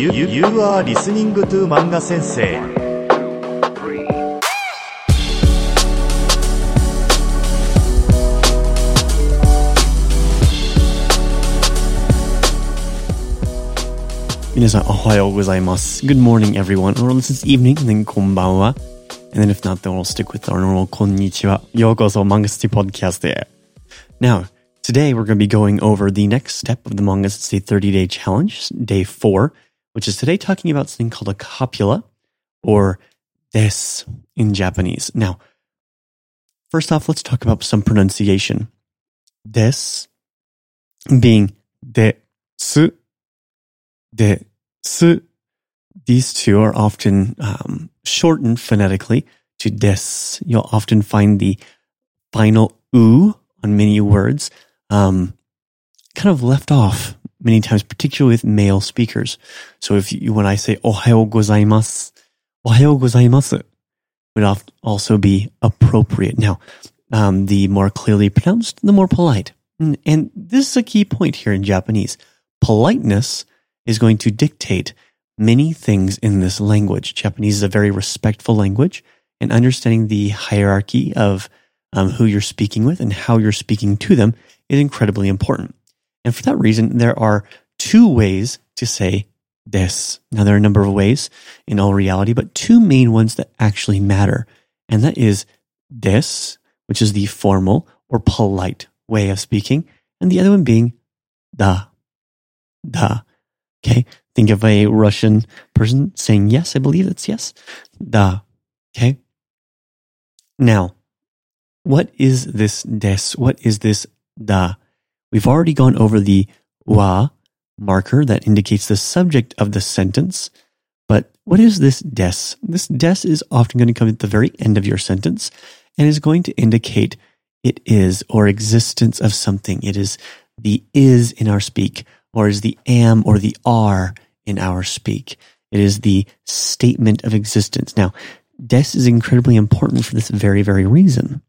You, you, you are listening to Manga Sensei. good morning, everyone. Or this is evening, then こんばんは。And then if not, then we'll stick with our normal konnichiwa. こんにちは。ようこそ、漫画 City Podcast There. Now, today we're going to be going over the next step of the Manga Sensei 30 Day Challenge, Day 4 which is today talking about something called a copula or des in Japanese. Now, first off, let's talk about some pronunciation. Des being desu, desu. These two are often um, shortened phonetically to des. You'll often find the final u on many words um, kind of left off many times, particularly with male speakers. So if you, when I say ohayo gozaimasu, ohayo gozaimasu would also be appropriate. Now, um, the more clearly pronounced, the more polite. And, and this is a key point here in Japanese. Politeness is going to dictate many things in this language. Japanese is a very respectful language, and understanding the hierarchy of um, who you're speaking with and how you're speaking to them is incredibly important. And for that reason, there are two ways to say des. Now, there are a number of ways in all reality, but two main ones that actually matter. And that is this, which is the formal or polite way of speaking, and the other one being da. Da. Okay. Think of a Russian person saying yes. I believe it's yes. Da. Okay. Now, what is this des? What is this da? We've already gone over the wa marker that indicates the subject of the sentence. But what is this des? This des is often going to come at the very end of your sentence and is going to indicate it is or existence of something. It is the is in our speak, or is the am or the are in our speak. It is the statement of existence. Now, des is incredibly important for this very, very reason.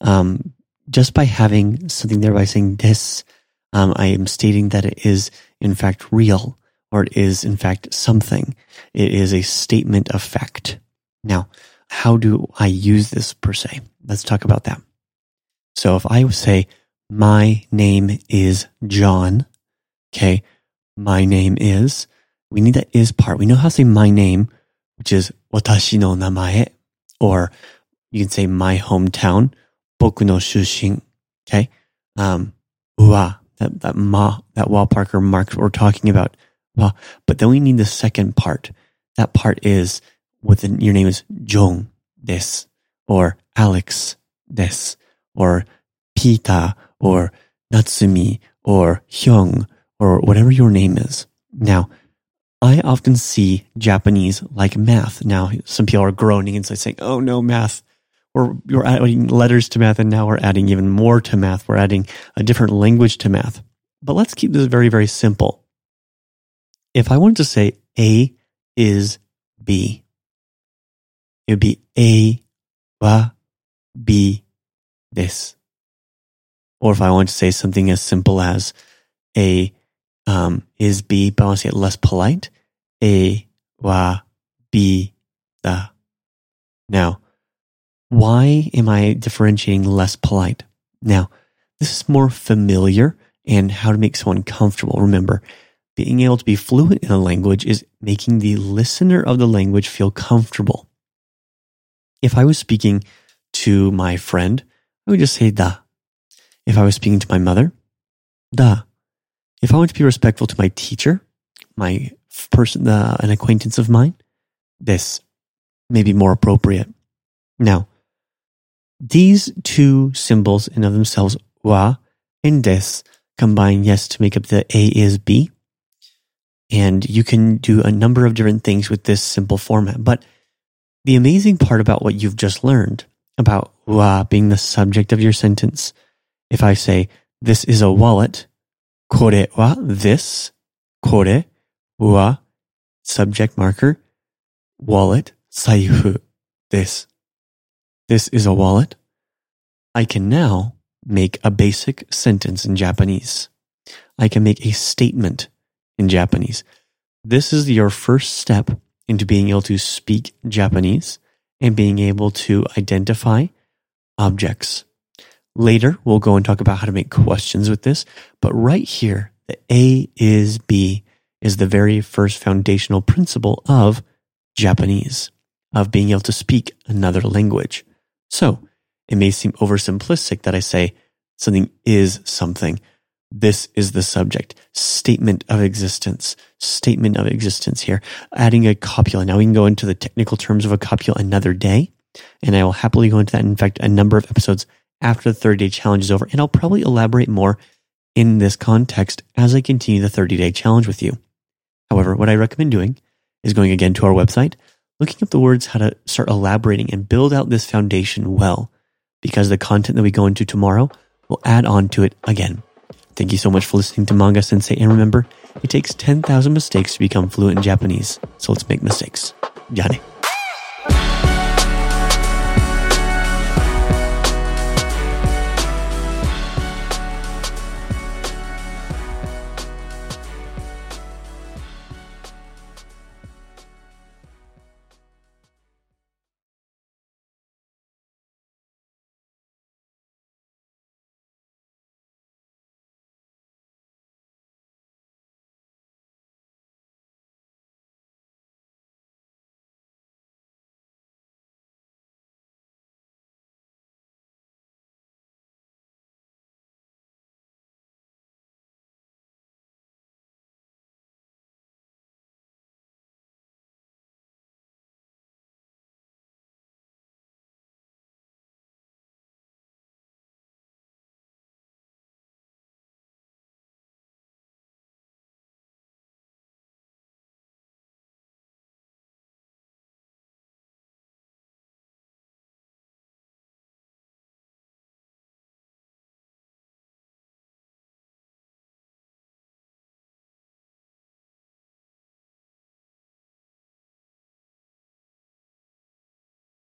Um, just by having something there by saying this, um, I am stating that it is in fact real or it is in fact something. It is a statement of fact. Now, how do I use this per se? Let's talk about that. So if I say, my name is John, okay, my name is, we need that is part. We know how to say my name, which is watashi no namae, or you can say my hometown, okay? Um, wa, that, that ma, that wa Parker mark we're talking about. But then we need the second part. That part is within your name is Jong des, or Alex des, or Pita, or Natsumi, or Hyung, or whatever your name is. Now, I often see Japanese like math. Now, some people are groaning and saying, oh no, math. We're, we're adding letters to math and now we're adding even more to math. We're adding a different language to math. But let's keep des very, very simple. If I wanted to say A is B, it would be A wa B this. Or if I want to say something as simple as A um, is B, but I want to say it less polite, A wa B da. Now, why am I differentiating less polite? Now, this is more familiar and how to make someone comfortable. Remember, being able to be fluent in a language is making the listener of the language feel comfortable. If I was speaking to my friend, I would just say da. If I was speaking to my mother, da. If I want to be respectful to my teacher, my person, uh, an acquaintance of mine, this may be more appropriate. Now, these two symbols in of themselves, wa and des, combine yes to make up the A is B. And you can do a number of different things with this simple format. But the amazing part about what you've just learned about wa being the subject of your sentence, if I say, des is a wallet, kore wa des, kore wa subject marker, wallet, saifu, this. This is a wallet. I can now make a basic sentence in Japanese. I can make a statement in Japanese. this is your first step into being able to speak Japanese and being able to identify objects. Later, we'll go and talk about how to make questions with this. But right here, the A is B is the very first foundational principle of Japanese, of being able to speak another language. So it may seem oversimplistic that I say something is something. This is the subject. Statement of existence. Statement of existence here. Adding a copula. Now we can go into the technical terms of a copula another day. And I will happily go into that. In fact, a number of episodes after the 30 day challenge is over. And I'll probably elaborate more in this context as I continue the 30 day challenge with you. However, what I recommend doing is going again to our website, looking up the words, how to start elaborating and build out this foundation well, because the content that we go into tomorrow will add on to it again. Thank you so much for listening to Manga Sensei. And remember, it takes 10,000 mistakes to become fluent in Japanese. So let's make mistakes. Ja ne.